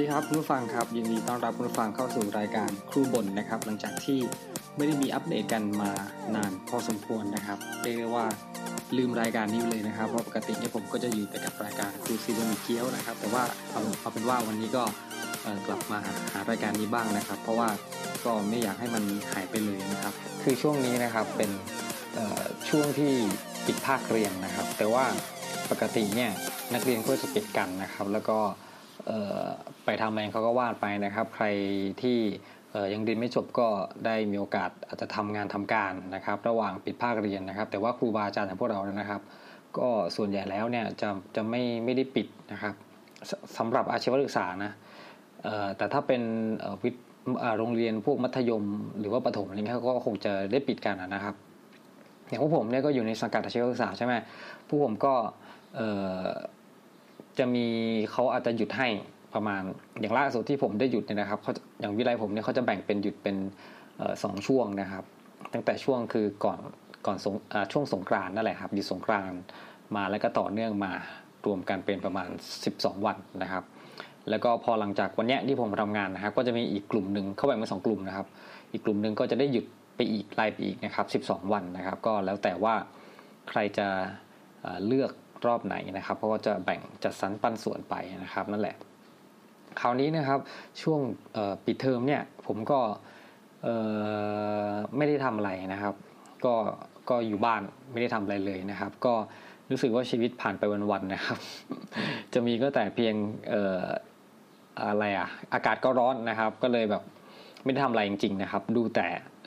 ดีครับคุณผู้ฟังครับยินดีต้อนรับคุณผู้ฟังเข้าสู่รายการครูบ่นนะครับ หลังจากที่ไม่ได้มีอัปเดตกันมานานพอสมควรนะครับเรียกได้ว่าลืมรายการนี้เลยนะครับเพราะปกติเนี่ยผมก็จะอยู่แต่กับรายการครูซีวันเกียวนะครับ แต่ว่าเอาเอาเป็นว่าวันนี้ก็กลับมาหารายการนี้บ้างนะครับ เพราะว่าก็ไม่อยากให้มันหายไปเลยนะครับ คือช่วงนี้นะครับเป็นช่วงที่ปิดภาคเรียนนะครับ แต่ว่าปกติเนี่ยนักเรียนก็จะปิดกันนะครับ แล้วก็ ไปทำอะไรเขาก็วาดไปนะครับ ใครที่ยังเรียนไม่จบก็ได้มีโอกาสอาจจะทำงานทำการนะครับ ระหว่างปิดภาคเรียนนะครับ แต่ว่าครูบาอาจารย์ของพวกเรานะครับ ก็ส่วนใหญ่แล้วเนี่ยจะจะไม่ไม่ได้ปิดนะครับสำหรับอาชีวศึกษานะแต่ถ้าเป็นวิทย์โรงเรียนพวกมัธยม หรือว่าประถมอะไรเงี้ยก็คงจะได้ปิดกันนะครับ อย่างพวกผมเนี่ยก็อยู่ในสังกัดอาชีวศึกษาใช่ไหมพวกผมก็ จะมีเขาอาจจะหยุดให้ประมาณ อย่างล่าสุดที่ผมได้หยุดเนี่ยนะครับเขาอย่างวิไลผมเนี่ยเขาจะแบ่งเป็นหยุดเป็นสองช่วงนะครับ ตั้งแต่ช่วงคือก่อนก่อนสงช่วงสงกรานนั่นแหละครับหยุดสงกรานมาแล้วก็ต่อเนื่องมารวมกันเป็นประมาณ 12 วันนะครับ แล้วก็พอหลังจากวันนี้ที่ผมทำงานนะครับ ก็จะมีอีกกลุ่มหนึ่งเขาแบ่งเป็นสองกลุ่มนะครับ อีกกลุ่มหนึ่งก็จะได้หยุดไปอีกไล่ไปอีกนะครับ 12 วันนะครับ ก็แล้วแต่ว่าใครจะเลือก รอบไหนนะครับ เพราะว่าจะแบ่งจัดสรรปันส่วนไปนะครับนั่นแหละ คราวนี้นะครับช่วงปิดเทอมเนี่ยผมก็ไม่ได้ทำอะไรนะครับ ก็ก็อยู่บ้านไม่ได้ทำอะไรเลยนะครับ ก็รู้สึกว่าชีวิตผ่านไปวันๆนะครับ จะมีก็แต่เพียงอะไรอะอากาศก็ร้อนนะครับ ก็เลยแบบไม่ได้ทำอะไรจริงๆนะครับ ดูแต่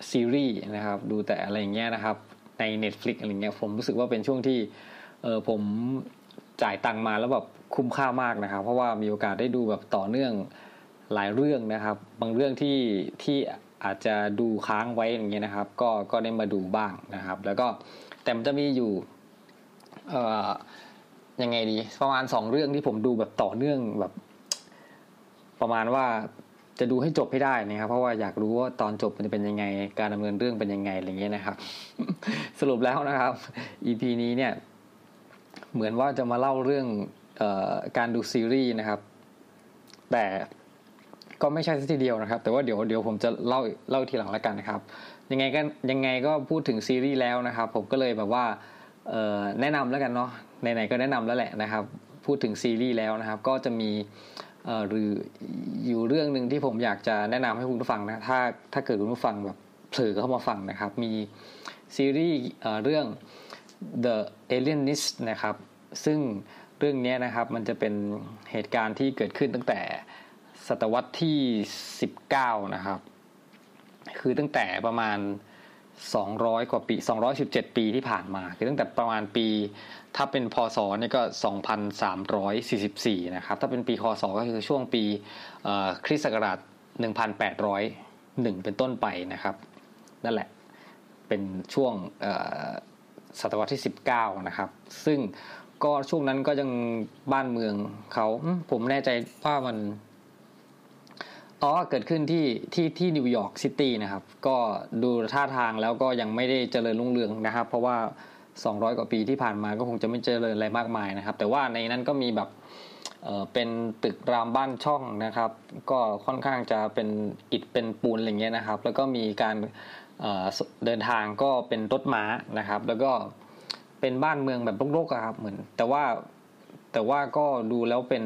ซีรีส์นะครับ ดูแต่อะไรอย่างเงี้ยนะครับ ใน Netflix อะไรเงี้ยผมรู้สึกว่าเป็นช่วงที่ เออผมจ่ายตังมาแล้วแบบคุ้มค่ามากนะครับ เพราะว่ามีโอกาสได้ดูแบบต่อเนื่องหลายเรื่องนะครับ บางเรื่องที่ที่อาจจะดูค้างไว้อย่างเงี้ยนะครับ ก็ก็ได้มาดูบ้างนะครับ แล้วก็แต่มันจะมีอยู่เอ่อยังไงดี ประมาณสองเรื่องที่ผมดูแบบต่อเนื่องแบบ ประมาณว่าจะดูให้จบให้ได้นะครับ เพราะว่าอยากรู้ว่าตอนจบมันจะเป็นยังไง การดำเนินเรื่องเป็นยังไงอะไรเงี้ยนะครับ สรุปแล้วนะครับ EP นี้เนี่ย เหมือนว่าจะมาเล่าเรื่องออการดูซีรีส์นะครับ แต่ก็ไม่ใช่ทีเดียวนะครับ แต่ว่าเดี๋ยวเดี๋ยวผมจะเล่าเล่าทีหลังแล้วกันนะครับ ยังไงก็ยังไงก็พูดถึงซีรีส์แล้วนะครับ ผมก็เลยแบบว่าแนะนำแล้วกันเนาะไหนๆก็แนะนำแล้วแหละนะครับ พูดถึงซีรีส์แล้วนะครับ ก็จะมีหรืออยู่เรื่องหนึ่งที่ผมอยากจะแนะนำให้คุณผู้ฟังนะถ้าถ้าเกิดคุณผู้ฟังแบบเผลอเข้ามาฟังนะครับ มีซีรีส์เรื่อง The Alienist นะครับ ซึ่งเรื่องนี้นะครับมันจะเป็นเหตุการณ์ที่เกิดขึ้นตั้งแต่ศตวรรษที่ 19 นะครับ คือตั้งแต่ประมาณ 200 กว่าปี 217 ปีที่ผ่านมา คือตั้งแต่ประมาณปี ถ้าเป็นพศเนี่ยก็ 2,344 นะครับ ถ้าเป็นปีคศก็คือช่วงปีคริสต์ศักราช 1,801 เป็นต้นไปนะครับ นั่นแหละ เป็นช่วง ศตวรรษที่ 19 นะครับ ซึ่งก็ช่วงนั้นก็ยังบ้านเมืองเขาผมแน่ใจว่ามันอ๋อเกิดขึ้นที่ที่ที่นิวยอร์กซิตี้นะครับ ก็ดูท่าทางแล้วก็ยังไม่ได้เจริญรุ่งเรืองนะครับ เพราะว่า 200 กว่าปีที่ผ่านมาก็คงจะไม่เจริญอะไรมากมายนะครับ แต่ว่าในนั้นก็มีแบบเออเป็นตึกรามบ้านช่องนะครับ ก็ค่อนข้างจะเป็นอิฐเป็นปูนอะไรเงี้ยนะครับ แล้วก็มีการ เดินทางก็เป็นรถม้านะครับ แล้วก็เป็นบ้านเมืองแบบโลกๆครับเหมือน แต่ว่าแต่ว่าก็ดูแล้วเป็น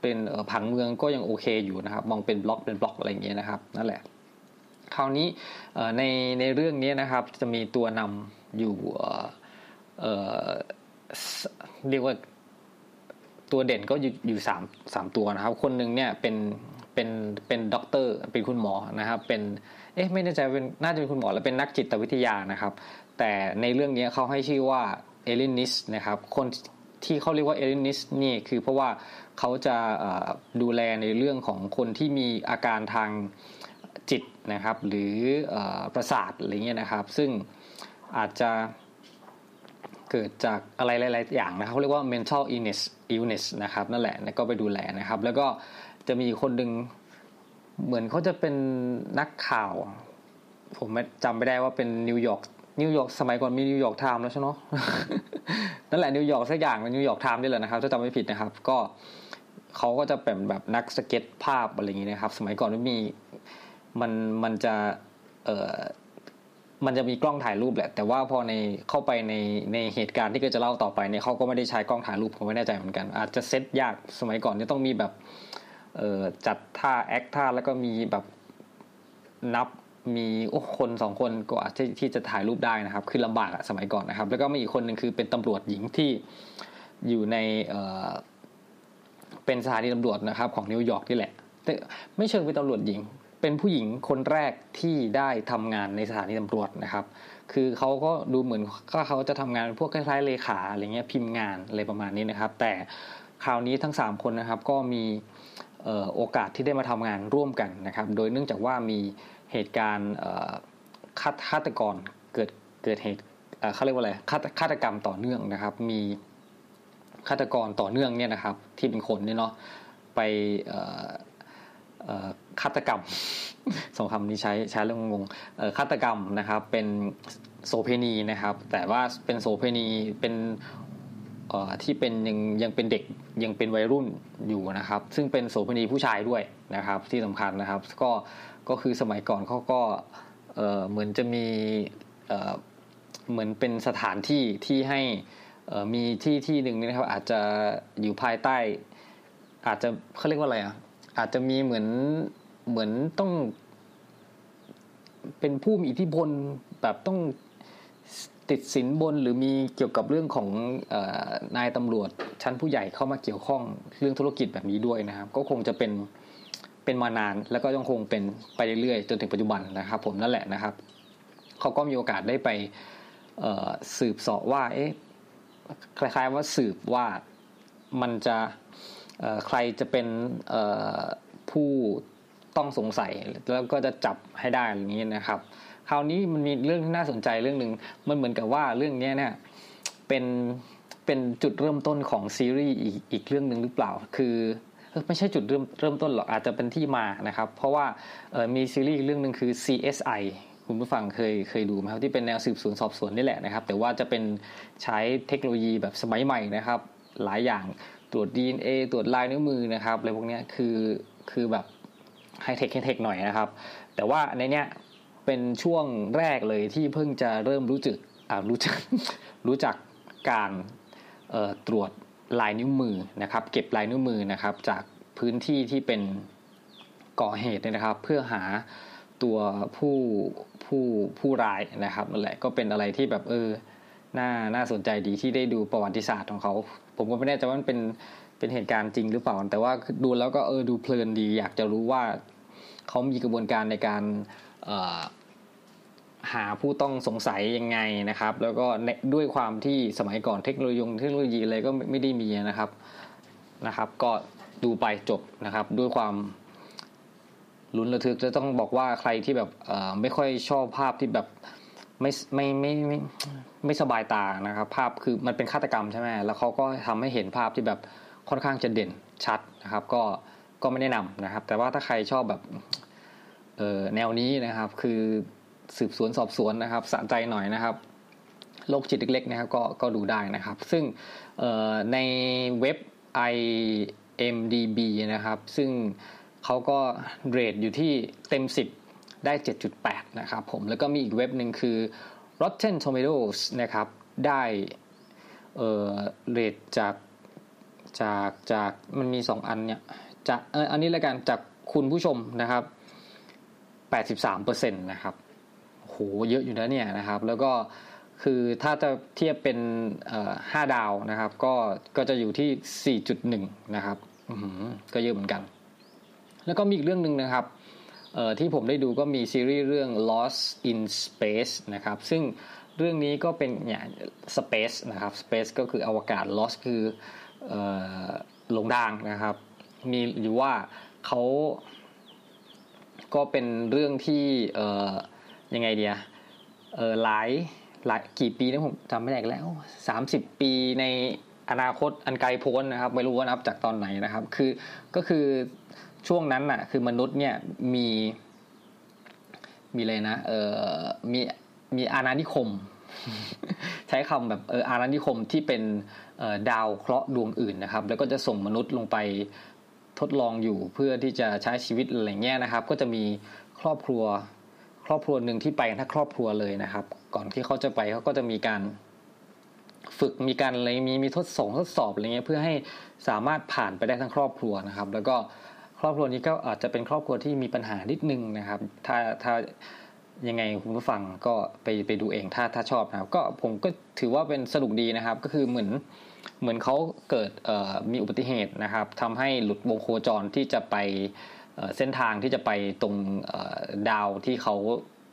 เป็นผังเมืองก็ยังโอเคอยู่นะครับ มองเป็นบล็อกเป็นบล็อกอะไรอย่างเงี้ยนะครับ นั่นแหละ คราวนี้ในในเรื่องนี้นะครับ จะมีตัวนำอยู่เเรียกว่าตัวเด่นก็อยู่อยู่สามสามตัวนะครับ คนหนึ่งเนี่ยเป็น เป็นเป็นด็อกเตอร์เป็นคุณหมอนะครับ เป็นเอ๊ะไม่แน่ใจเป็นน่าจะเป็นคุณหมอแล้วเป็นนักจิตวิทยานะครับ แต่ในเรื่องนี้เขาให้ชื่อว่าเอลินิสนะครับคนที่เขาเรียกว่าเอลินิสนี่คือเพราะว่าเขาจะดูแลในเรื่องของคนที่มีอาการทางจิตนะครับ หรือประสาทอะไรเงี้ยนะครับ ซึ่งอาจจะเกิดจากอะไรหลาย ๆ อย่างนะครับเขาเรียกว่า mental illness illness นะครับนั่นแหละก็ไปดูแลนะครับ แล้วก็ จะมีคนหนึ่งเหมือนเขาจะเป็นนักข่าว ผมจำไม่ได้ว่าเป็นนิวยอร์กนิวยอร์กสมัยก่อนมีนิวยอร์กไทม์แล้วใช่ไหมนั่นแหละนิวยอร์กสักอย่างนิวยอร์กไทม์นี่แหละนะครับถ้าจำไม่ผิดนะครับ ก็เขาก็จะเป็นแบบนักสเก็ตช์ภาพอะไรอย่างนี้นะครับ สมัยก่อนไม่มีมันมันจะเอ่อมันจะมีกล้องถ่ายรูปแหละ แต่ว่าพอในเข้าไปในในเหตุการณ์ที่ก็จะเล่าต่อไปเนี่ยเขาก็ไม่ได้ใช้กล้องถ่ายรูปผมไม่แน่ใจเหมือนกัน อาจจะเซตยากสมัยก่อนเนี่ยต้องมีแบบ เออจัดท่าแอคท่าแล้วก็มีแบบนับมีคนสองคนก็อาจจะที่จะถ่ายรูปได้นะครับ คือลำบากอะสมัยก่อนนะครับ แล้วก็มีอีกคนหนึ่งคือเป็นตำรวจหญิงที่อยู่ในเเป็นสถานีตำรวจนะครับ ของนิวยอร์กนี่แหละ แต่ไม่เชิงเป็นตำรวจหญิง เป็นผู้หญิงคนแรกที่ได้ทำงานในสถานีตำรวจนะครับ คือเขาก็ดูเหมือนก็เขาจะทำงานพวกคล้ายๆเลขาอะไรเงี้ยพิมพ์งานอะไรประมาณนี้นะครับ แต่คราวนี้ทั้ง 3 คนนะครับก็มี โอกาสที่ได้มาทำงานร่วมกันนะครับ โดยเนื่องจากว่ามีเหตุการณ์ฆาตกรเกิดเกิดเหตุเขาเรียกว่าอะไรฆาตกรรมต่อเนื่องนะครับ มีฆาตกรต่อเนื่องเนี่ยนะครับ ที่เป็นคนเนี่ยเนาะไปฆาตกรรมสองคำนี้ใช้ใช้เรื่องงงฆาตกรรมนะครับ เป็นโสเพณีนะครับ แต่ว่าเป็นโสเพณีเป็น ที่เป็นยังยังเป็นเด็กยังเป็นวัยรุ่นอยู่นะครับ ซึ่งเป็นโสเพณีผู้ชายด้วยนะครับ ที่สำคัญนะครับ ก็ก็คือสมัยก่อนเขาก็เหมือนจะมีเหมือนเป็นสถานที่ที่ให้มีที่ที่หนึ่งนะครับ อาจจะอยู่ภายใต้ อาจจะเขาเรียกว่าอะไรอะอาจจะมีเหมือนเหมือนต้อง เป็นผู้มีอิทธิพลแบบต้อง ติดสินบนหรือมีเกี่ยวกับเรื่องของนายตำรวจชั้นผู้ใหญ่เข้ามาเกี่ยวข้องเรื่องธุรกิจแบบนี้ด้วยนะครับ ก็คงจะเป็นเป็นมานานแล้วก็ยังคงเป็นไปเรื่อยๆจนถึงปัจจุบันนะครับ ผมนั่นแหละนะครับเขาก็มีโอกาสได้ไปสืบสอบว่าเอ๊ะคล้ายๆว่าสืบว่ามันจะใครจะเป็นผู้ ต้องสงสัยแล้วก็จะจับให้ได้อย่างนี้นะครับ คราวนี้มันมีเรื่องที่น่าสนใจเรื่องหนึ่งมันเหมือนกับว่าเรื่องนี้เนี่ยเป็นเป็นจุดเริ่มต้นของซีรีส์อีกอีกเรื่องหนึ่งหรือเปล่า คือไม่ใช่จุดเริ่มเริ่มต้นหรอกอาจจะเป็นที่มานะครับ เพราะว่ามีซีรีส์เรื่องหนึ่งคือ CSI คุณผู้ฟังเคยเคยดูไหมครับที่เป็นแนวสืบสวนสอบสวนนี่แหละนะครับ แต่ว่าจะเป็นใช้เทคโนโลยีแบบสมัยใหม่นะครับ หลายอย่างตรวจ DNA ตรวจลายนิ้วมือนะครับอะไรพวกนี้คือคือแบบ ไฮเทคไฮเทคหน่อยนะครับ แต่ว่าในเนี้ยเป็นช่วงแรกเลยที่เพิ่งจะเริ่มรู้จักอ่ารู้จักรู้จักการตรวจลายนิ้วมือนะครับ เก็บลายนิ้วมือนะครับ จากพื้นที่ที่เป็นก่อเหตุนะครับ เพื่อหาตัวผู้ผู้ผู้ร้ายนะครับนั่นแหละก็เป็นอะไรที่แบบเออน่าน่าสนใจดีที่ได้ดูประวัติศาสตร์ของเขา ผมก็ไม่แน่ใจว่ามันเป็น เป็นเหตุการณ์จริงหรือเปล่า แต่ว่าดูแล้วก็เออดูเพลินดี อยากจะรู้ว่าเขามีกระบวนการในการหาผู้ต้องสงสัยยังไงนะครับ แล้วก็ด้วยความที่สมัยก่อนเทคโนโลยีเทคโนโลยีอะไรก็ไม่ได้มีนะครับนะครับ ก็ดูไปจบนะครับ ด้วยความลุ้นระทึกจะต้องบอกว่าใครที่แบบไม่ค่อยชอบภาพที่แบบไม่ไม่ไม่ไม่ไม่สบายตานะครับ ภาพคือมันเป็นฆาตกรรมใช่ไหมแล้วเขาก็ทำให้เห็นภาพที่แบบ ค่อนข้างจะเด่นชัดนะครับ ก็ก็ไม่แนะนำนะครับ แต่ว่าถ้าใครชอบแบบเออแนวนี้นะครับ คือสืบสวนสอบสวนนะครับสะใจหน่อยนะครับโรคจิตเล็กๆนะครับก็ก็ดูได้นะครับ ซึ่งในเว็บ IMDB นะครับ ซึ่งเขาก็เรทอยู่ที่เต็ม 10 ได้ 7.8 นะครับผมแล้วก็มีอีกเว็บหนึ่งคือ Rotten Tomatoes นะครับ ได้เออเรทจาก จากจากมันมี 2 อันเนี่ยจะเอออันนี้แล้วกันจากคุณผู้ชมนะครับ83%นะครับโหเยอะอยู่นะเนี่ยนะครับ แล้วก็คือถ้าจะเทียบเป็นห้าดาวนะครับ ก็ก็จะอยู่ที่ 4.1 นะครับก็เยอะเหมือนกัน แล้วก็มีอีกเรื่องหนึ่งนะครับที่ผมได้ดูก็มีซีรีส์เรื่อง Lost in Space นะครับ ซึ่งเรื่องนี้ก็เป็นเนี่ย Space นะครับ Space ก็คืออวกาศ Lost คือ หลงทางนะครับ มีอยู่ว่าเขาก็เป็นเรื่องที่ยังไงเดียหลายหลายกี่ปีนะผมจำไม่ได้แล้ว 30 ปีในอนาคตอันไกลโพ้นนะครับ ไม่รู้ว่านับจากตอนไหนนะครับ คือก็คือช่วงนั้นน่ะ คือมนุษย์เนี่ยมีมีเลยนะเออมีมีอาณานิคม ใช้คำแบบเอออาณานิคมที่เป็นดาวเคราะห์ดวงอื่นนะครับ แล้วก็จะส่งมนุษย์ลงไปทดลองอยู่เพื่อที่จะใช้ชีวิตอะไรเงี้ยนะครับ ก็จะมีครอบครัวครอบครัวหนึ่งที่ไปกันทั้งครอบครัวเลยนะครับ ก่อนที่เขาจะไปเขาก็จะมีการฝึกมีการอะไรมีมีทดสอบทดสอบอะไรเงี้ยเพื่อให้สามารถผ่านไปได้ทั้งครอบครัวนะครับ แล้วก็ครอบครัวนี้ก็อาจจะเป็นครอบครัวที่มีปัญหานิดนึงนะครับ ถ้าถ้า ยังไงคุณผู้ฟังก็ไปไปดูเองถ้าถ้าชอบนะครับ ก็ผมก็ถือว่าเป็นสนุกดีนะครับ ก็คือเหมือนเหมือนเขาเกิดมีอุบัติเหตุนะครับทำให้หลุดวงโคจรที่จะไปเส้นทางที่จะไปตรงดาวที่เขา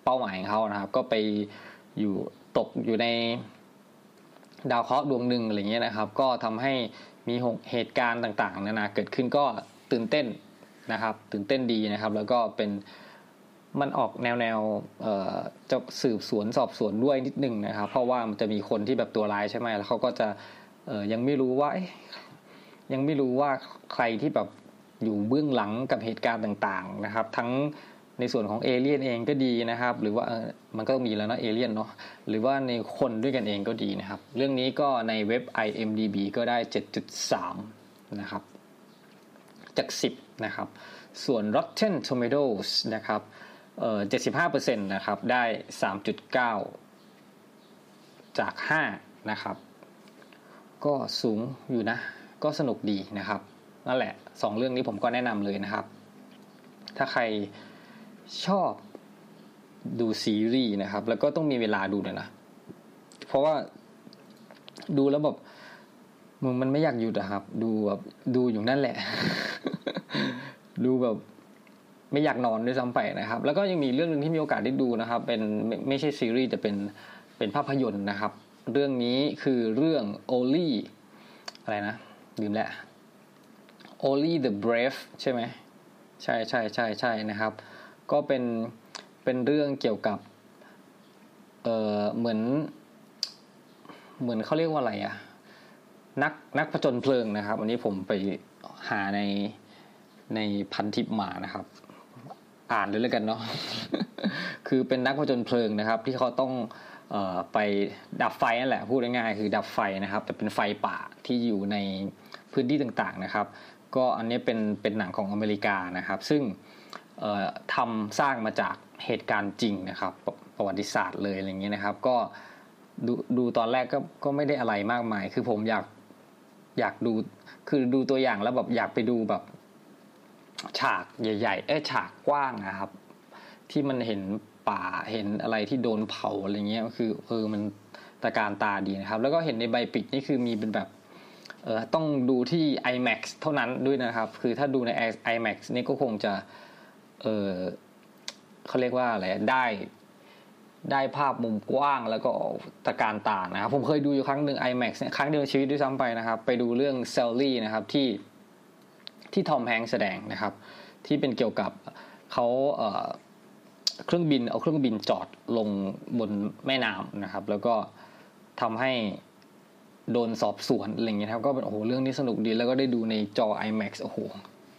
เป้าหมายของเขานะครับ ก็ไปอยู่ตกอยู่ในดาวเคราะห์ดวงหนึ่งอะไรเงี้ยนะครับ ก็ทำให้มีเหตุการณ์ต่างๆนานาเกิดขึ้นก็ตื่นเต้นนะครับ ตื่นเต้นดีนะครับ แล้วก็เป็น มันออกแนวแนวจะสืบสวนสอบสวนด้วยนิดนึงนะครับ เพราะว่ามันจะมีคนที่แบบตัวร้ายใช่ไหมแล้วเขาก็จะยังไม่รู้ว่ายังไม่รู้ว่าใครที่แบบอยู่เบื้องหลังกับเหตุการณ์ต่างๆนะครับ ทั้งในส่วนของเอเลี่ยนเองก็ดีนะครับ หรือว่ามันก็มีแล้วนะเอเลี่ยนเนาะหรือว่าในคนด้วยกันเองก็ดีนะครับ เรื่องนี้ก็ในเว็บ IMDB ก็ได้ 7.3 นะครับ จาก 10 นะครับ ส่วน Rotten Tomatoes นะครับ เอ่อ75%นะครับ ได้3.9จาก5นะครับ ก็สูงอยู่นะ ก็สนุกดีนะครับ นั่นแหละสองเรื่องนี้ผมก็แนะนำเลยนะครับ ถ้าใครชอบดูซีรีส์นะครับ แล้วก็ต้องมีเวลาดูเลยนะ เพราะว่าดูแล้วแบบมึงมันไม่อยากหยุดอะครับ ดูแบบดูอยู่นั่นแหละ ดูแบบ ไม่อยากนอนด้วยซ้ำไปนะครับ แล้วก็ยังมีเรื่องหนึ่งที่มีโอกาสได้ดูนะครับ เป็นไม่ไม่ใช่ซีรีส์แต่เป็นเป็นภาพยนตร์นะครับ เรื่องนี้คือเรื่อง Only อะไรนะลืมแล้ว Only the Brave ใช่ไหมใช่ใช่ใช่ใช่นะครับ ก็เป็นเป็นเรื่องเกี่ยวกับเออเหมือน เหมือนเขาเรียกว่าอะไรอะนักนักผจญเพลิงนะครับ วันนี้ผมไปหาในในพันทิปมานะครับ อ่านเลยแล้วกันเนาะ คือเป็นนักผจญเพลิงนะครับ ที่เขาต้องออไปดับไฟนั่นแหละพูดง่ายๆคือดับไฟนะครับ แต่เป็นไฟป่าที่อยู่ในพื้นที่ต่างๆนะครับ ก็อันนี้เป็นเป็นหนังของอเมริกานะครับ ซึ่งทำสร้างมาจากเหตุการณ์จริงนะครับ ประวัติศาสตร์เลยอะไรเงี้ยนะครับ ก็ดูดูตอนแรกก็ก็ไม่ได้อะไรมากมาย คือผมอยากอยากดูคือดูตัวอย่างแล้วแบบอยากไปดูแบบ ฉากใหญ่ ๆ เอ้ฉากกว้างนะครับ ที่มันเห็นป่าเห็นอะไรที่โดนเผาอะไรเงี้ยคือเออมันตะการตาดีนะครับ แล้วก็เห็นในใบปิดนี่คือมีเป็นแบบเออต้องดูที่ IMAX เท่านั้นด้วยนะครับ คือถ้าดูใน IMAX นี่ก็คงจะเออเขาเรียกว่าอะไรได้ได้ภาพมุมกว้างแล้วก็ตะการตานะครับ ผมเคยดูอยู่ครั้งหนึ่ง IMAX เนี่ยครั้งเดียวในชีวิตด้วยซ้ำไปนะครับ ไปดูเรื่องเซลลี่นะครับที่ ที่ทอมแฮงแสดงนะครับ ที่เป็นเกี่ยวกับเขาเครื่องบินเอาเครื่องบินจอดลงบนแม่น้ำนะครับ แล้วก็ทำให้โดนสอบสวนอะไรเงี้ยครับก็เป็นโอ้โหเรื่องนี้สนุกดีแล้วก็ได้ดูในจอ IMAX โอ้โห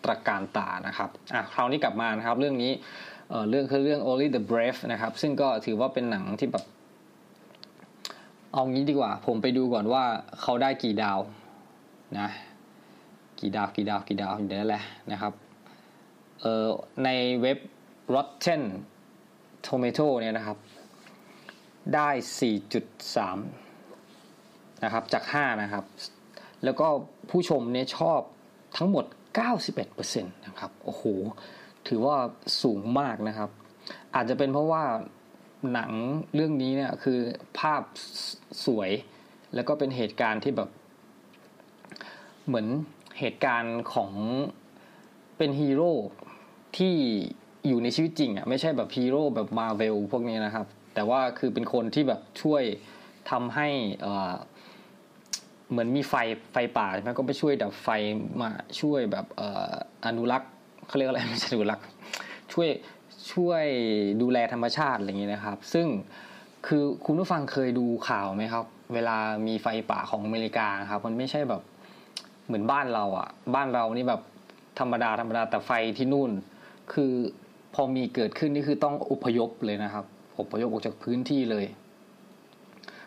ตระการตานะครับอะคราวนี้กลับมานะครับ เรื่องนี้เเรื่องคือเรื่อง Only the Brave นะครับ ซึ่งก็ถือว่าเป็นหนังที่แบบเอางี้ดีกว่า ผมไปดูก่อนว่าเขาได้กี่ดาวนะ กี่ดาวกี่ดาวกี่ดาวอยู่นั่นแหละนะครับเอ่อในเว็บ Rotten Tomato เนี่ยนะครับ ได้ 4.3 นะครับ จาก 5 นะครับ แล้วก็ผู้ชมเนี่ยชอบทั้งหมด 91%นะครับ โอ้โห ถือว่าสูงมากนะครับ อาจจะเป็นเพราะว่าหนังเรื่องนี้เนี่ยคือภาพสวย แล้วก็เป็นเหตุการณ์ที่แบบ เหมือน เหตุการณ์ของเป็นฮีโร่ที่อยู่ในชีวิตจริงอะไม่ใช่แบบฮีโร่แบบมาเวลพวกนี้นะครับ แต่ว่าคือเป็นคนที่แบบช่วยทำให้เหมือนมีไฟไฟป่าใช่ไหมก็ไปช่วยดับไฟมาช่วยแบบอนุรักษ์เขาเรียกอะไรไม่ใช่อนุรักษ์ช่วยช่วยดูแลธรรมชาติอะไรอย่างนี้นะครับ ซึ่งคือคุณผู้ฟังเคยดูข่าวไหมครับ เวลามีไฟป่าของอเมริกาครับ มันไม่ใช่แบบ เหมือนบ้านเราอะ บ้านเรานี่แบบธรรมดาธรรมดาแต่ไฟที่นู่น คือพอมีเกิดขึ้นนี่คือต้องอพยพเลยนะครับอพยพออกจากพื้นที่เลย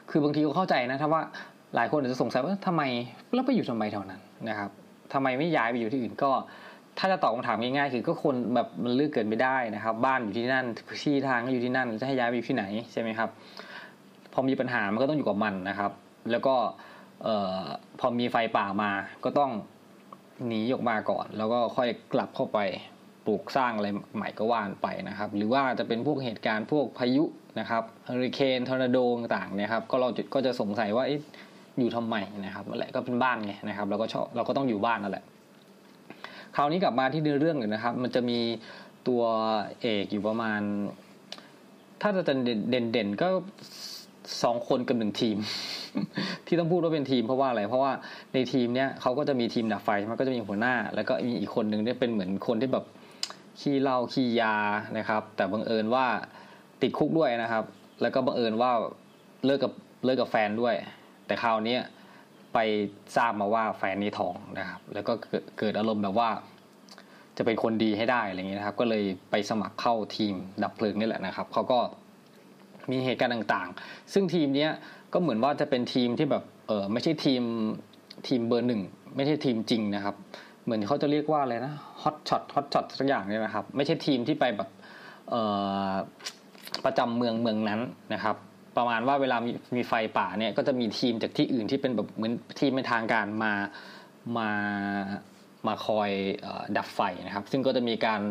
คือบางทีก็เข้าใจนะถ้าว่าหลายคนอาจจะสงสัยว่าทำไมแล้วไปอยู่ทำไมแถวนั้นนะครับทำไมไม่ย้ายไปอยู่ที่อื่นก็ถ้าจะตอบคำถามง่ายๆคือก็คนแบบมันเลือกเกิดไม่ได้นะครับ บ้านอยู่ที่นั่นที่ทางก็อยู่ที่นั่นจะให้ย้ายไปอยู่ที่ไหนใช่ไหมครับ พอมีปัญหามันก็ต้องอยู่กับมันนะครับ แล้วก็ เอ่อพอมีไฟป่ามาก็ต้องหนีออกมาก่อน แล้วก็ค่อยกลับเข้าไปปลูกสร้างอะไรใหม่ก็ว่านไปนะครับ หรือว่าจะเป็นพวกเหตุการณ์พวกพายุนะครับเฮอริเคนทอร์นาโดต่างๆเนี่ยครับก็เราก็จะสงสัยว่าอยู่ทำไมนะครับนั่นแหละก็เป็นบ้านไงนะครับเราก็ชอบเราก็ต้องอยู่บ้านนั่นแหละ คราวนี้กลับมาที่เรื่องเลยนะครับ มันจะมีตัวเอกอยู่ประมาณ ถ้าจะเด่นเด่นก็ สองคนกับหนึ่งทีม ที่ต้องพูดว่าเป็นทีมเพราะว่าอะไร เพราะว่าในทีมเนี้ยเขาก็จะมีทีมดับไฟมันก็จะมีหัวหน้า แล้วก็มีอีกคนหนึ่งที่เป็นเหมือนคนที่แบบขี้เหล้าขี้ยานะครับ แต่บังเอิญว่าติดคุกด้วยนะครับ แล้วก็บังเอิญว่าเลิกกับเลิกกับแฟนด้วย แต่คราวนี้ไปทราบมาว่าแฟนนี่ท้องนะครับ แล้วก็เกิดอารมณ์แบบว่า จะเป็นคนดีให้ได้อะไรเงี้ยนะครับ ก็เลยไปสมัครเข้าทีมดับเพลิงนี่แหละนะครับเขาก็ มีเหตุการณ์ต่างๆ ซึ่งทีมเนี้ยก็เหมือนว่าจะเป็นทีมที่แบบเออไม่ใช่ทีมทีมเบอร์หนึ่งไม่ใช่ทีมจริงนะครับ เหมือนเขาจะเรียกว่าอะไรนะ hotshot hotshot สักอย่างเนี่ยนะครับ ไม่ใช่ทีมที่ไปแบบเออประจำเมืองเมืองนั้นนะครับ ประมาณว่าเวลามีมีไฟป่าเนี่ยก็จะมีทีมจากที่อื่นที่เป็นแบบเหมือนทีมเป็นทางการมามามาคอยดับไฟนะครับ ซึ่งก็จะมีการ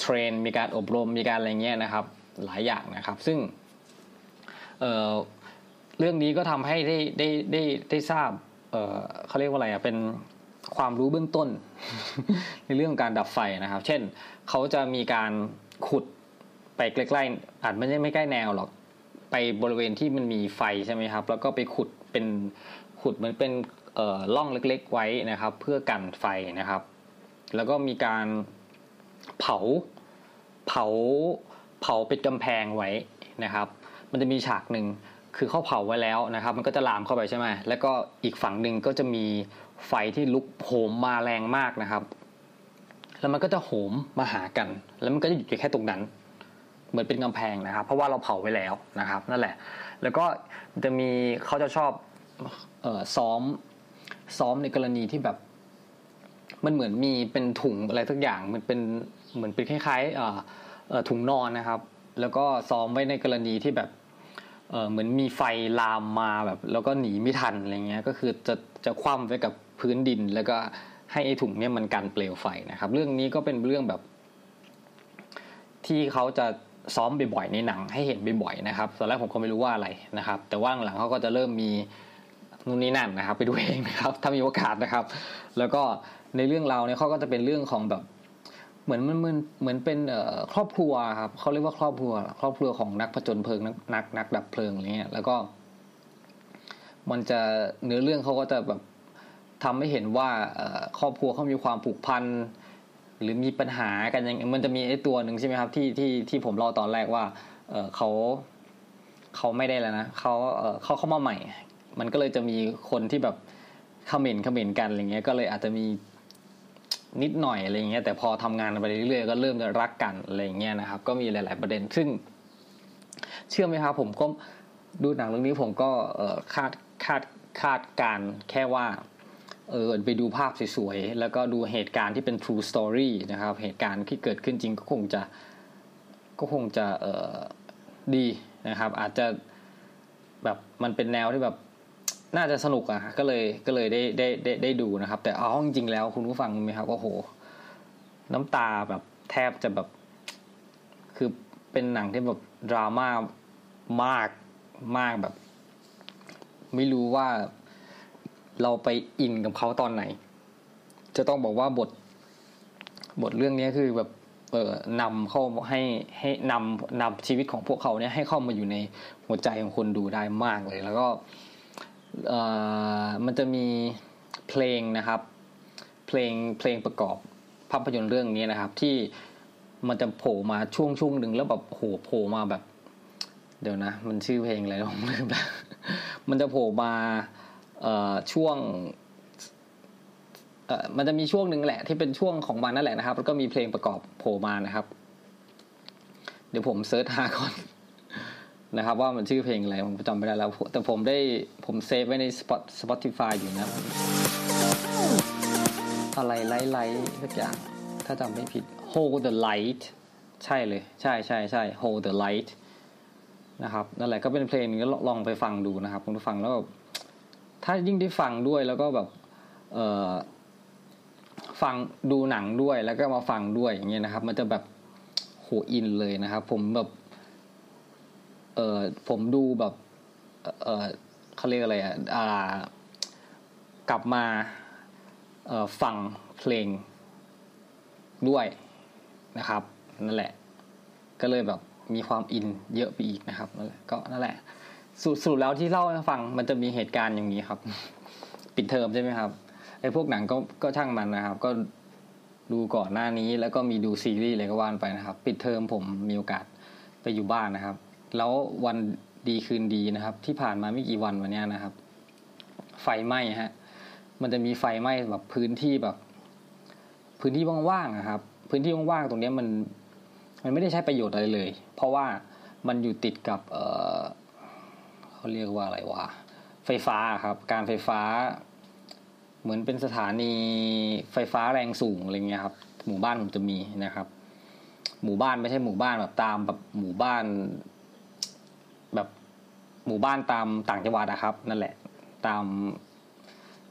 train มีการอบรม มีการอะไรเงี้ยนะครับ หลายอย่างนะครับ ซึ่ง เเรื่องนี้ก็ทำให้ได้ได้ได้ได้ทราบเเขาเรียกว่าอะไรอะเป็นความรู้เบื้องต้น ในเรื่องการดับไฟนะครับ เช่นเขาจะมีการขุดไปใกล้ๆอาจไม่ใช่ไม่ใกล้แนวหรอกไปบริเวณที่มันมีไฟใช่ไหมครับ แล้วก็ไปขุดเป็นขุดเหมือนเป็นล่องเล็กๆไว้นะครับ เพื่อกันไฟนะครับ แล้วก็มีการเผาเผาเผาเป็นกำแพงไว้นะครับ มันจะมีฉากหนึ่งคือเขาเผาไว้แล้วนะครับ มันก็จะลามเข้าไปใช่ไหมแล้วก็อีกฝั่งหนึ่งก็จะมีไฟที่ลุกโหมมาแรงมากนะครับ แล้วมันก็จะโหมมาหากัน แล้วมันก็จะหยุดอยู่แค่ตรงนั้น เหมือนเป็นกำแพงนะครับ เพราะว่าเราเผาไว้แล้วนะครับ นั่นแหละ แล้วก็จะมีเขาจะชอบเออซ้อมซ้อมในกรณีที่แบบ มันเหมือนมีเป็นถุงอะไรสักอย่างมันเป็นเหมือนเป็นคล้ายๆถุงนอนนะครับ แล้วก็ซ้อมไว้ในกรณีที่แบบ เหมือนมีไฟลามมาแบบ แล้วก็หนีไม่ทันอะไรเงี้ยก็คือจะจะคว่ำไว้กับพื้นดิน แล้วก็ให้ไอ้ถุงเนี้ยมันกันเปลวไฟนะครับ เรื่องนี้ก็เป็นเรื่องแบบ ที่เขาจะซ้อมบ่อยๆในหนังให้เห็นบ่อยๆนะครับตอนแรกผมก็ไม่รู้ว่าอะไรนะครับ แต่ว่าหลังเขาก็จะเริ่มมีนู่นนี่นั่นนะครับ ไปดูเองนะครับ ถ้ามีโอกาสนะครับ แล้วก็ในเรื่องเราเนี่ยเขาก็จะเป็นเรื่องของแบบ เหมือนมันเหมือนเหมือนเป็นครอบครัวครับเขาเรียกว่าครอบครัว ครอบครัวของนักผจญเพลิงนักนักนักดับเพลิงอะไรเงี้ยแล้วก็ มันจะเนื้อเรื่องเขาก็จะแบบทำให้เห็นว่าครอบครัวเขามีความผูกพันหรือมีปัญหากันยังมันจะมีไอ้ตัวหนึ่งใช่ไหมครับที่ที่ที่ผมเล่าตอนแรกว่าเขาเขาไม่ได้แล้วนะเขาเขาเข้ามาใหม่ มันก็เลยจะมีคนที่แบบคอมเมนต์คอมเมนต์กันอะไรเงี้ยก็เลยอาจจะมี นิดหน่อยอะไรเงี้ยแต่พอทำงานไปเรื่อยๆก็เริ่มจะรักกันอะไรเงี้ยนะครับ ก็มีหลาย ๆ ประเด็นซึ่ง เชื่อไหมครับ ผมก็ดูหนังเรื่องนี้ผมก็คาดคาดคาดการแค่ว่าเออไปดูภาพสวยๆ แล้วก็ดูเหตุการณ์ที่เป็น true story นะครับ เหตุการณ์ที่เกิดขึ้นจริงก็คงจะก็คงจะเออดีนะครับ อาจจะแบบมันเป็นแนวที่แบบ น่าจะสนุกอะก็เลยก็เลยได้ได้ได้ได้ดูนะครับ แต่เอาจริงๆแล้วคุณผู้ฟังไหมครับว่าโห น้ำตาแบบแทบจะแบบ คือเป็นหนังที่แบบดราม่ามากมากแบบ ไม่รู้ว่าเราไปอินกับเขาตอนไหน จะต้องบอกว่าบท บทเรื่องนี้คือแบบเออนำเข้าให้ให้นำนำชีวิตของพวกเขาเนี่ยให้เข้ามาอยู่ในหัวใจของคนดูได้มากเลย แล้วก็ มันจะมีเพลงนะครับ เพลงเพลงประกอบภาพยนตร์เรื่องนี้นะครับ ที่มันจะโผล่มาช่วงช่วงหนึ่งแล้วแบบโหโผล่มาแบบ เดี๋ยวนะ มันชื่อเพลงอะไรผมลืมแล้วมันจะโผล่มาช่วงมันจะมีช่วงหนึ่งแหละที่เป็นช่วงของมันนั่นแหละนะครับ แล้วก็มีเพลงประกอบโผล่มานะครับ เดี๋ยวผม search หาก่อน นะครับ ว่ามันชื่อเพลงอะไรผมจำไม่ได้แล้ว แต่ผมได้ผม save ไว้ใน Spot Spotify อยู่นะ อะไร light light สักอย่าง ถ้าจำไม่ผิด hold the light ใช่เลย ใช่ใช่ใช่ hold the light นะครับนั่นแหละก็เป็นเพลงนึงก็ลองไปฟังดูนะครับคุณผู้ฟังแล้วแบบถ้ายิ่งได้ฟังด้วยแล้วก็แบบเออฟังดูหนังด้วยแล้วก็มาฟังด้วยอย่างเงี้ยนะครับ มันจะแบบโหอินเลยนะครับ ผมแบบ เออผมดูแบบ เออเขาเรียกอะไรอะอ่ากลับมาเออฟังเพลงด้วยนะครับนั่นแหละ ก็เลยแบบมีความอินเยอะไปอีกนะครับนั่นแหละก็นั่นแหละสรุปแล้วที่เล่าให้ฟังมันจะมีเหตุการณ์อย่างนี้ครับ ปิดเทอมใช่ไหมครับไอ้พวกหนังก็ก็ช่างมันนะครับ ก็ดูก่อนหน้านี้แล้วก็มีดูซีรีส์อะไรก็ว่านไปนะครับ ปิดเทอมผมมีโอกาสไปอยู่บ้านนะครับ แล้ววันดีคืนดีนะครับ ที่ผ่านมาไม่กี่วันวันนี้นะครับ ไฟไหม้ฮะมันจะมีไฟไหม้แบบพื้นที่แบบ พื้นที่ว่างๆนะครับ พื้นที่ว่างๆตรงนี้มัน มันไม่ได้ใช้ประโยชน์อะไรเลย เพราะว่ามันอยู่ติดกับเออเขาเรียกว่าอะไรวะไฟฟ้าครับ การไฟฟ้า เหมือนเป็นสถานีไฟฟ้าแรงสูงอะไรเงี้ยครับ หมู่บ้านผมจะมีนะครับ หมู่บ้านไม่ใช่หมู่บ้านแบบตามแบบหมู่บ้าน แบบหมู่บ้านตามต่างจังหวัดนะครับ นั่นแหละตาม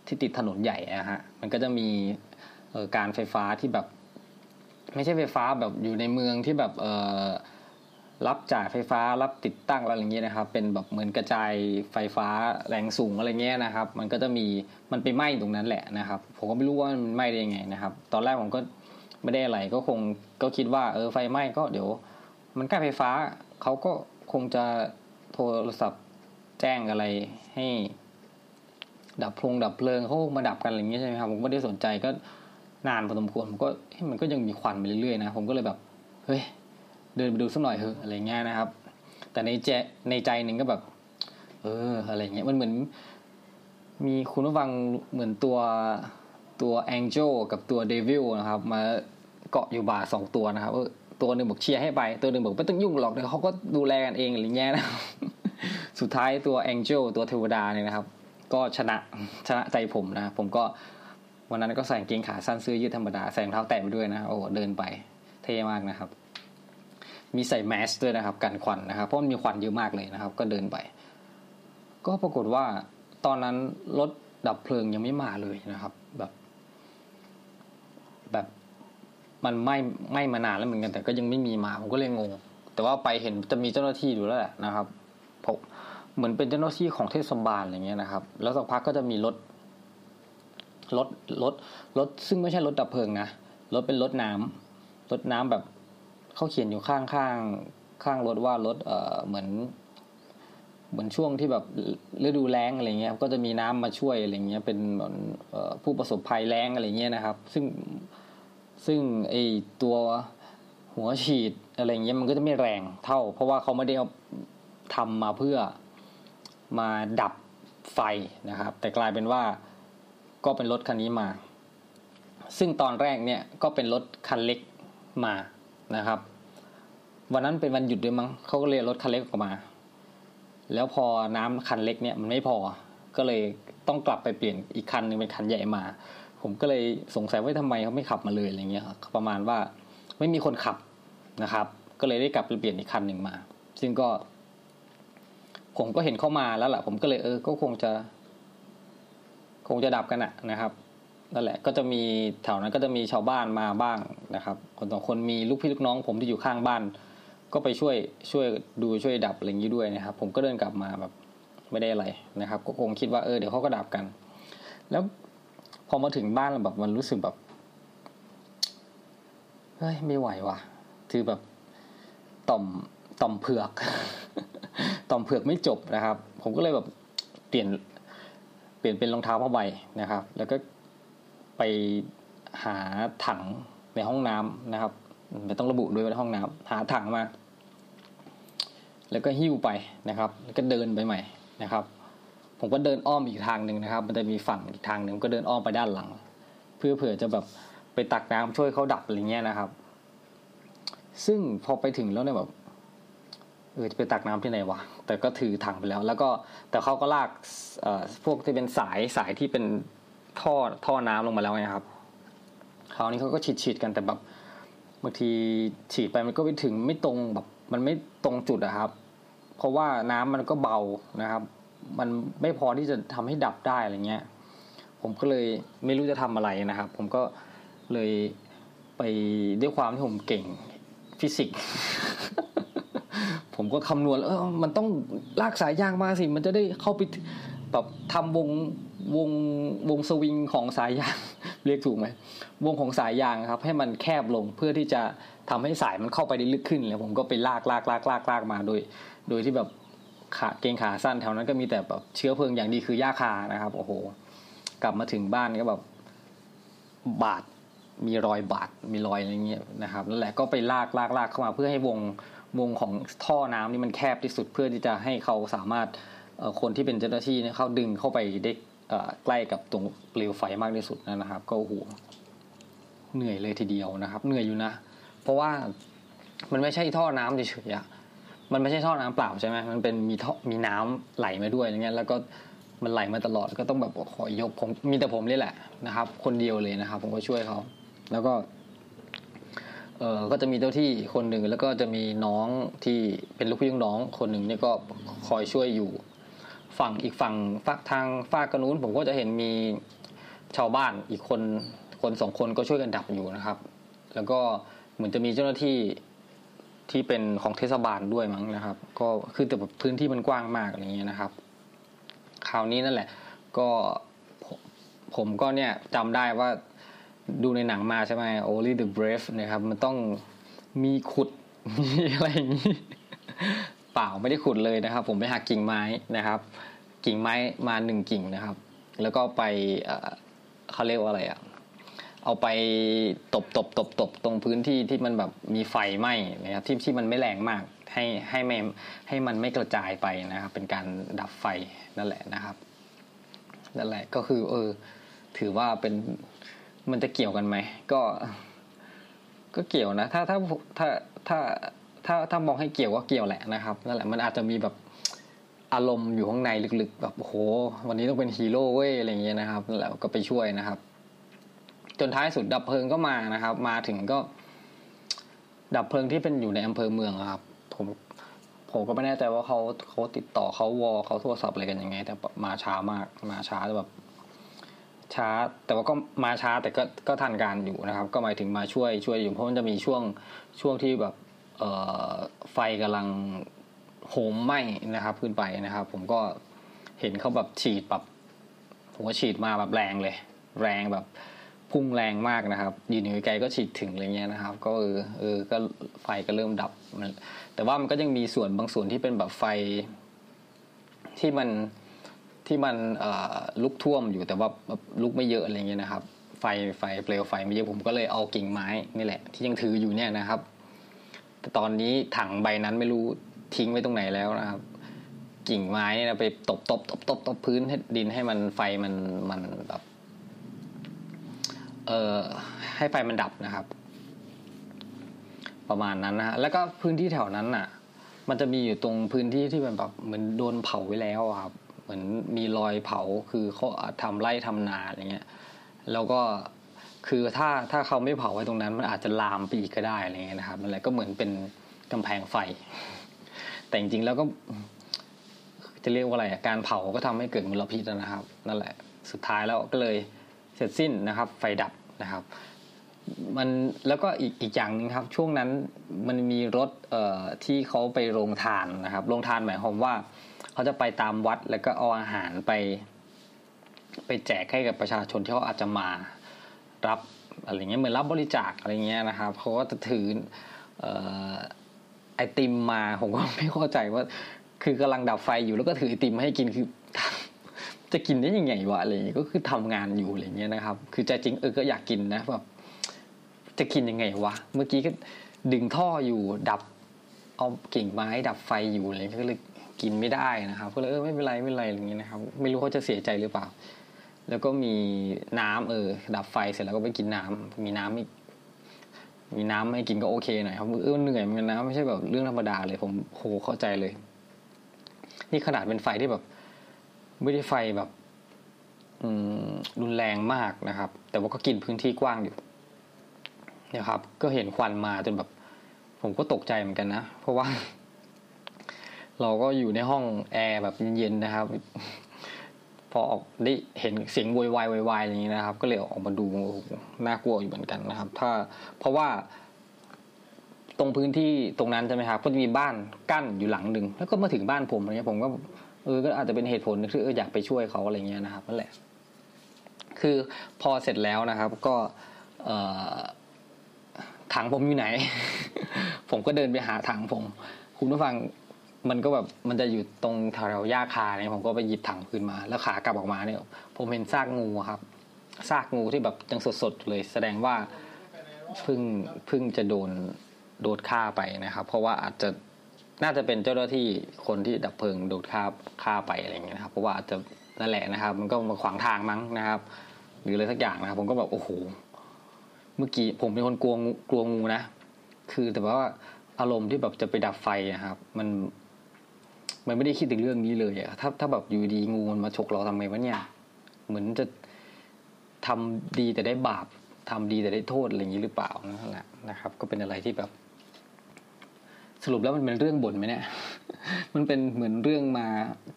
ที่ติดถนนใหญ่นะฮะมันก็จะมีการไฟฟ้าที่แบบ ไม่ใช่ไฟฟ้าแบบอยู่ในเมืองที่แบบเออรับจ่ายไฟฟ้ารับติดตั้งอะไรอย่างเงี้ยนะครับ เป็นแบบเหมือนกระจายไฟฟ้าแรงสูงอะไรเงี้ยนะครับ มันก็จะมีมันไปไหม้ตรงนั้นแหละนะครับ ผมก็ไม่รู้ว่ามันไหม้ได้ยังไงนะครับ ตอนแรกผมก็ไม่ได้อะไรก็คงก็คิดว่าเออไฟไหม้ก็เดี๋ยว มันใกล้ไฟฟ้าเขาก็คงจะ โทรศัพท์แจ้งอะไรให้ ดับพลงดับเพลิงเขามาดับกันอะไรเงี้ยใช่ไหมครับผมไม่ได้สนใจก็นานพอสมควรผมก็มันก็ยังมีควันไปเรื่อยๆนะผมก็เลยแบบเฮ้ยเดินไปดูสักหน่อยเถอะอะไรเงี้ยนะครับ แต่ในใจในใจหนึ่งก็แบบ เอออะไรเงี้ยมันเหมือน มีคุณผู้ฟังเหมือนตัวตัวแองเจลกับตัวเดวิลนะครับ มาเกาะอยู่บ่าสองตัวนะครับ ตัวหนึ่งบอกเชียร์ให้ไป ตัวหนึ่งบอกไม่ต้องยุ่งหรอกเดี๋ยวเขาก็ดูแลกันเองอะไรเงี้ยนะสุดท้ายตัวแองเจลตัวเทวดาเนี่ยนะครับ ก็ชนะชนะใจผมนะผมก็วันนั้นก็ใส่เกงขาสั้นเสื้อยืดธรรมดาใส่รองเท้าแตะไปด้วยนะโอ้เดินไปเท่มากนะครับ มีใส่แมสด้วยนะครับ กันควันนะครับเพราะมันมีควันเยอะมากเลยนะครับ ก็เดินไป ก็ปรากฏว่าตอนนั้นรถดับเพลิงยังไม่มาเลยนะครับ แบบ แบบ มันไหม้ไหม้มานานแล้วเหมือนกัน แต่ก็ยังไม่มีมาผมก็เลยงง แต่ว่าไปเห็นจะมีเจ้าหน้าที่อยู่แล้วแหละนะครับผมเหมือนเป็นเจ้าหน้าที่ของเทศบาลอะไรเงี้ยนะครับ แล้วสักพักก็จะมีรถรถรถรถซึ่งไม่ใช่รถดับเพลิงนะรถเป็นรถน้ำรถน้ำแบบเขาเขียนอยู่ข้างข้างข้างรถว่ารถเอ่อเหมือน เหมือนช่วงที่แบบฤดูแล้งอะไรเงี้ย ก็จะมีน้ำมาช่วยอะไรเงี้ยเป็นเหมือนผู้ประสบภัยแล้งอะไรเงี้ยนะครับ ซึ่ง ซึ่งไอตัวหัวฉีดอะไรเงี้ยมันก็จะไม่แรงเท่า เพราะว่าเขาไม่ได้เอาทำมาเพื่อมาดับไฟนะครับ แต่กลายเป็นว่าก็เป็นรถคันนี้มา ซึ่งตอนแรกเนี่ยก็เป็นรถคันเล็กมานะครับ วันนั้นเป็นวันหยุดด้วยมั้งเขาก็เลยรถคันเล็กออกมา แล้วพอน้ำคันเล็กเนี่ยมันไม่พอก็เลยต้องกลับไปเปลี่ยนอีกคันหนึ่งเป็นคันใหญ่มา ผมก็เลยสงสัยว่าทำไมเขาไม่ขับมาเลยอะไรเงี้ยครับประมาณว่าไม่มีคนขับนะครับ ก็เลยได้กลับไปเปลี่ยนอีกคันหนึ่งมา ซึ่งก็ ผมก็เห็นเข้ามาแล้วแหละผมก็เลยเออ ก็คงจะ คงจะดับกันอะนะครับนั่นแหละก็จะมีแถวนั้นก็จะมีชาวบ้านมาบ้างนะครับ คนสองคนมีลูกพี่ลูกน้อง ผมที่อยู่ข้างบ้าน ก็ไปช่วยช่วยดูช่วยดับอะไรอย่างนี้ด้วยนะครับ ผมก็เดินกลับมาแบบไม่ได้อะไรนะครับ ก็คงคิดว่าเออเดี๋ยวเขาก็ดับกัน แล้ว พอมาถึงบ้านแบบมันรู้สึกแบบเฮ้ยไม่ไหวว่ะ คือแบบต่อมต่อมเผือก ต่อมเผือกไม่จบนะครับ ผมก็เลยแบบเปลี่ยนเปลี่ยนเป็นรองเท้าผ้าใบนะครับ แล้วก็ไปหาถังในห้องน้ำนะครับไม่ต้องระบุด้วยว่าห้องน้ำหาถังมา แล้วก็หิ้วไปนะครับ แล้วก็เดินไปใหม่นะครับ ผมก็เดินอ้อมอีกทางหนึ่งนะครับ มันจะมีฝั่งอีกทางหนึ่งก็เดินอ้อมไปด้านหลัง เพื่อเผื่อจะแบบไปตักน้ำช่วยเขาดับอะไรเงี้ยนะครับ ซึ่งพอไปถึงแล้วเนี่ยแบบเออจะไปตักน้ำที่ไหนวะแต่ก็ถือถังไปแล้ว แล้วก็แต่เขาก็ลากพวกที่เป็นสายสายที่เป็นท่อท่อน้ำลงมาแล้วไงครับคราวนี้เขาก็ฉีดฉีดกันแต่แบบบางทีฉีดไปมันก็ไปถึงไม่ตรงแบบ มันไม่ตรงจุดอะครับ เพราะว่าน้ำมันก็เบานะครับ มันไม่พอที่จะทำให้ดับได้อะไรเงี้ย ผมก็เลยไม่รู้จะทำอะไรนะครับ ผมก็เลยไปด้วยความที่ผมเก่งฟิสิกส์ผมก็คำนวณเออมันต้องลากสายยางมาสิ มันจะได้เข้าไปแบบทำวงวงวงสวิงของสายยาง เรียกถูกไหมวงของสายยางครับ ให้มันแคบลงเพื่อที่จะทำให้สายมันเข้าไปได้ลึกขึ้นแล้วผมก็ไปลากลากลากลากลากมาโดย โดยที่แบบ ขาเกงขาสั้นแถวนั้นก็มีแต่แบบเชื้อเพลิงอย่างดีคือหญ้าคานะครับ โอ้โห กลับมาถึงบ้านก็แบบบาดมีรอยบาดมีรอยอะไรเงี้ยนะครับนั่นแหละก็ไปลากลากลากเข้ามาเพื่อให้วงวงของท่อน้ำนี่มันแคบที่สุดเพื่อที่จะให้เขาสามารถคนที่เป็นเจ้าหน้าที่เนี่ยเข้าดึงเข้าไปได้ใกล้กับตรงเปลวไฟมากที่สุดนะครับ ก็โหเหนื่อยเลยทีเดียวนะครับ เหนื่อยอยู่นะ เพราะว่ามันไม่ใช่ท่อน้ำเฉยๆ มันไม่ใช่ท่อน้ำเปล่าใช่ไหมมันเป็นมีท่อมีน้ำไหลมาด้วยอย่างเงี้ยแล้วก็มันไหลมาตลอดก็ต้องแบบขอยกผมมีแต่ผมนี่แหละนะครับ คนเดียวเลยนะครับ ผมก็ช่วยเขาแล้วก็เออก็จะมีเจ้าที่คนหนึ่งแล้วก็จะมีน้องที่เป็นลูกพี่ลูกน้องคนหนึ่งนี่ก็คอยช่วยอยู่ ฝั่งอีกฝั่งฝั่งทางฝากกระนู้นผมก็จะเห็นมีชาวบ้านอีกคนคนสองคนก็ช่วยกันดับอยู่นะครับ แล้วก็เหมือนจะมีเจ้าหน้าที่ ที่เป็นของเทศบาลด้วยมั้งนะครับ ก็คือแต่แบบพื้นที่มันกว้างมากอะไรเงี้ยนะครับ คราวนี้นั่นแหละ ก็ผมก็เนี่ยจำได้ว่าดูในหนังมาใช่ไหม Only the Brave นะครับ มันต้องมีขุดมีอะไรอย่างนี้ เปล่าไม่ได้ขุดเลยนะครับ ผมไปหักกิ่งไม้นะครับ กิ่งไม้มาหนึ่งกิ่งนะครับ แล้วก็ไปเขาเรียกว่าอะไรอะ เอาไปตบตบตบตบตรงพื้นที่ที่มันแบบมีไฟไหม้นะครับที่ที่มันไม่แรงมากให้ให้ไม่ให้มันไม่กระจายไปนะครับ เป็นการดับไฟนั่นแหละนะครับนั่นแหละก็คือ เออ ถือว่าเป็นมันจะเกี่ยวกันไหมก็ ก็เกี่ยวนะ ถ้าถ้าถ้าถ้าถ้าถ้ามองให้เกี่ยวก็เกี่ยวแหละนะครับนั่นแหละมันอาจจะมีแบบอารมณ์อยู่ข้างในลึกๆ แบบโอ้โห วันนี้ต้องเป็นฮีโร่เว้ยอะไรเงี้ยนะครับนั่นแหละก็ไปช่วยนะครับ จนท้ายสุดดับเพลิงก็มานะครับ มาถึงก็ ดับเพลิงที่เป็นอยู่ในอำเภอเมืองครับ ผมผมก็ไม่แน่ใจว่าเขาเขาติดต่อเขาวอเขาโทรศัพท์อะไรกันยังไง แต่มาช้ามาก มาช้าแบบ ช้า แต่ว่าก็มาช้าแต่ก็ก็ทันการอยู่นะครับ ก็หมายถึงมาช่วยช่วยอยู่เพราะมันจะมีช่วงช่วงที่แบบเอ่อไฟกำลังโหมไหม้นะครับ ขึ้นไปนะครับ ผมก็เห็นเขาแบบฉีดแบบผมก็ฉีดมาแบบแรงเลย แรงแบบ พุ่งแรงมากนะครับยืนอยู่ไกลก็ฉีดถึงอะไรเงี้ยนะครับ ก็เออเออก็ไฟก็เริ่มดับ แต่ว่ามันก็ยังมีส่วนบางส่วนที่เป็นแบบไฟที่มันที่มันลุกท่วมอยู่แต่ว่าลุกไม่เยอะอะไรเงี้ยนะครับ ไฟไฟเปลวไฟไม่เยอะผมก็เลยเอากิ่งไม้นี่แหละ ที่ยังถืออยู่เนี่ยนะครับ แต่ตอนนี้ถังใบนั้นไม่รู้ทิ้งไว้ตรงไหนแล้วนะครับ กิ่งไม้เนี่ยไปตบตบตบตบตบพื้นให้ดินให้มันไฟมันมันแบบ เอ่อให้ไฟมันดับนะครับ ประมาณนั้นนะฮะแล้วก็พื้นที่แถวนั้นน่ะ มันจะมีอยู่ตรงพื้นที่ที่มันแบบเหมือนโดนเผาไว้แล้วครับ เหมือนมีรอยเผาคือเขาทำไร่ทำนาอะไรเงี้ย แล้วก็คือถ้าถ้าเขาไม่เผาไว้ตรงนั้น มันอาจจะลามไปอีกก็ได้อะไรเงี้ยนะครับอะไรก็เหมือนเป็นกำแพงไฟ แต่จริงๆแล้วก็ จะเรียกว่าอะไรการเผาก็ทำให้เกิดมลพิษนะครับ นั่นแหละ สุดท้ายแล้วก็เลยเสร็จสิ้นนะครับ ไฟดับ นะครับมันแล้วก็อีกอีกอย่างหนึ่งครับ ช่วงนั้นมันมีรถเอ่อที่เขาไปโรงทานนะครับโรงทานหมายความว่าเขาจะไปตามวัดแล้วก็เอาอาหารไป ไปแจกให้กับประชาชนที่เขาอาจจะมารับอะไรเงี้ยเหมือนรับบริจาคอะไรเงี้ยนะครับเขาก็จะถือไอติมมาผมก็ไม่เข้าใจว่า คือกำลังดับไฟอยู่แล้วก็ถือไอติมให้กินคือ จะกินได้ยังไงวะอะไรเงี้ยก็คือทำงานอยู่อะไรเงี้ยนะครับ คือใจจริงเออก็อยากกินนะแบบจะกินยังไงวะเมื่อกี้ก็ดึงท่ออยู่ดับเอากิ่งไม้ดับไฟอยู่อะไรก็เลยกินไม่ได้นะครับ ก็เลยเออไม่เป็นไรไม่เป็นไรอย่างนี้นะครับ ไม่รู้เขาจะเสียใจหรือเปล่า แล้วก็มีน้ำเออ ดับไฟเสร็จแล้วก็ไปกินน้ำมีน้ำอีกมีน้ำให้กินก็โอเคหน่อยครับเออเหนื่อยเหมือนกันนะไม่ใช่แบบเรื่องธรรมดาเลยผมโหเข้าใจเลย นี่ขนาดเป็นไฟที่แบบ ไม่ได้ไฟแบบรุนแรงมากนะครับ แต่ว่าก็กินพื้นที่กว้างอยู่นะครับ ก็เห็นควันมาจนแบบ ผมก็ตกใจเหมือนกันนะ เพราะว่า เราก็อยู่ในห้องแอร์แบบเย็นๆนะครับ พอออกได้เห็นเสียงวอยวายวายวายอย่างนี้นะครับ ก็เลยออกมาดูน่ากลัวอยู่เหมือนกันนะครับ ถ้าเพราะว่าตรงพื้นที่ตรงนั้นใช่ไหมครับก็จะมีบ้านกั้นอยู่หลังหนึ่งแล้วก็มาถึงบ้านผมอะไรเงี้ยผมก็ เออก็อาจจะเป็นเหตุผลที่เอออยากไปช่วยเขาอะไรเงี้ยนะครับนั่นแหละ คือพอเสร็จแล้วนะครับ ก็เอถังผมอยู่ไหน ผมก็เดินไปหาถังผม คุณผู้ฟังมันก็แบบมันจะอยู่ตรงแถวหญ้าคาเนี่ยผมก็ไปหยิบถังคืนมา แล้วขากลับออกมาเนี่ย ผมเห็นซากงูครับซากงูที่แบบยังสดๆเลย แสดงว่าเพิ่งเพิ่งจะโดนโดนฆ่าไปนะครับ เพราะว่าอาจจะ น่าจะเป็นเจ้าหน้าที่คนที่ดับเพลิงโดนฆ่าฆ่าไปอะไรอย่างเงี้ยนะครับ เพราะว่าอาจจะนั่นแหละนะครับ มันก็มาขวางทางมั้งนะครับ หรืออะไรสักอย่างนะครับ ผมก็แบบโอ้โหเมื่อกี้ผมเป็นคนกลัวงูกลัวงูนะ คือแต่ว่าอารมณ์ที่แบบจะไปดับไฟนะครับ มัน มันไม่ได้คิดถึงเรื่องนี้เลยอะถ้าถ้าแบบอยู่ดีงูมันมาฉกเราทำไงวะเนี่ย เหมือนจะทำดีแต่ได้บาปทำดีแต่ได้โทษอะไรอย่างนี้หรือเปล่านั่นแหละนะครับ ก็เป็นอะไรที่แบบ สรุปแล้วมันเป็นเรื่องบ่นไหมเนี่ย มันเป็นเหมือนเรื่องมา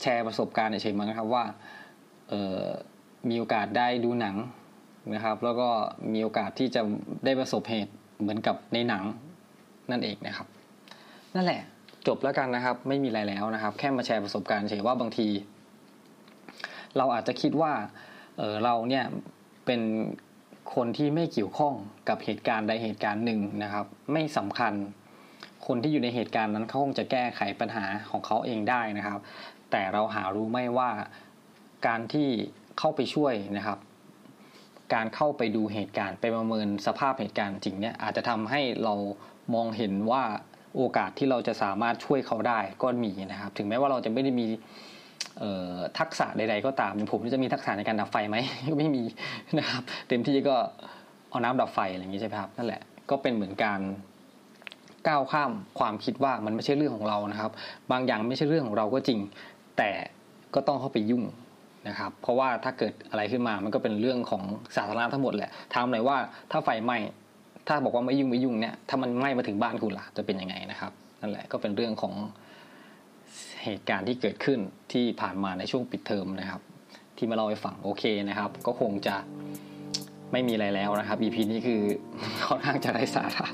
แชร์ประสบการณ์เฉยๆมั้งนะครับว่าเออมีโอกาสได้ดูหนังนะครับ แล้วก็มีโอกาสที่จะได้ประสบเหตุเหมือนกับในหนังนั่นเองนะครับ นั่นแหละจบแล้วกันนะครับ ไม่มีอะไรแล้วนะครับ แค่มาแชร์ประสบการณ์เฉยว่าบางที เราอาจจะคิดว่าเออเราเนี่ยเป็นคนที่ไม่เกี่ยวข้องกับเหตุการณ์ใดเหตุการณ์หนึ่งนะครับ ไม่สำคัญ คนที่อยู่ในเหตุการณ์นั้นเขาคงจะแก้ไขปัญหาของเขาเองได้นะครับ แต่เราหารู้ไม่ว่าการที่เข้าไปช่วยนะครับ การเข้าไปดูเหตุการณ์ไปประเมินสภาพเหตุการณ์จริงเนี่ยอาจจะทำให้เรามองเห็นว่าโอกาสที่เราจะสามารถช่วยเขาได้ก็มีนะครับ ถึงแม้ว่าเราจะไม่ได้มีทักษะใด ๆ ก็ตามอย่างผมจะมีทักษะในการดับไฟไหมก็ไม่มีนะครับ เต็มที่ก็เอาน้ำดับไฟอะไรอย่างนี้ใช่ไหมครับนั่นแหละก็เป็นเหมือนการ ก้าวข้ามความคิดว่ามันไม่ใช่เรื่องของเรานะครับ บางอย่างไม่ใช่เรื่องของเราก็จริง แต่ก็ต้องเข้าไปยุ่งนะครับ เพราะว่าถ้าเกิดอะไรขึ้นมามันก็เป็นเรื่องของสาธารณะทั้งหมดแหละถามหน่อยว่าถ้าไฟไหม้ถ้าบอกว่าไม่ยุ่งไม่ยุ่งเนี่ยถ้ามันไหม้มาถึงบ้านคุณล่ะจะเป็นยังไงนะครับนั่นแหละก็เป็นเรื่องของเหตุการณ์ที่เกิดขึ้นที่ผ่านมาในช่วงปิดเทอมนะครับ ที่มาเล่าให้ฟังโอเคนะครับ ก็คงจะ ไม่มีอะไรแล้วนะครับ EP นี้คือค่อนข้างจะไร้สาระ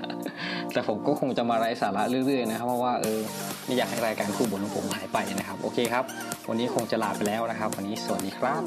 แต่ผมก็คงจะมาไร้สาระเรื่อยๆนะครับ เพราะว่าเออไม่อยากให้รายการคู่บุญของผมหายไปนะครับ โอเคครับ วันนี้คงจะลาไปแล้วนะครับ วันนี้สวัสดีครับ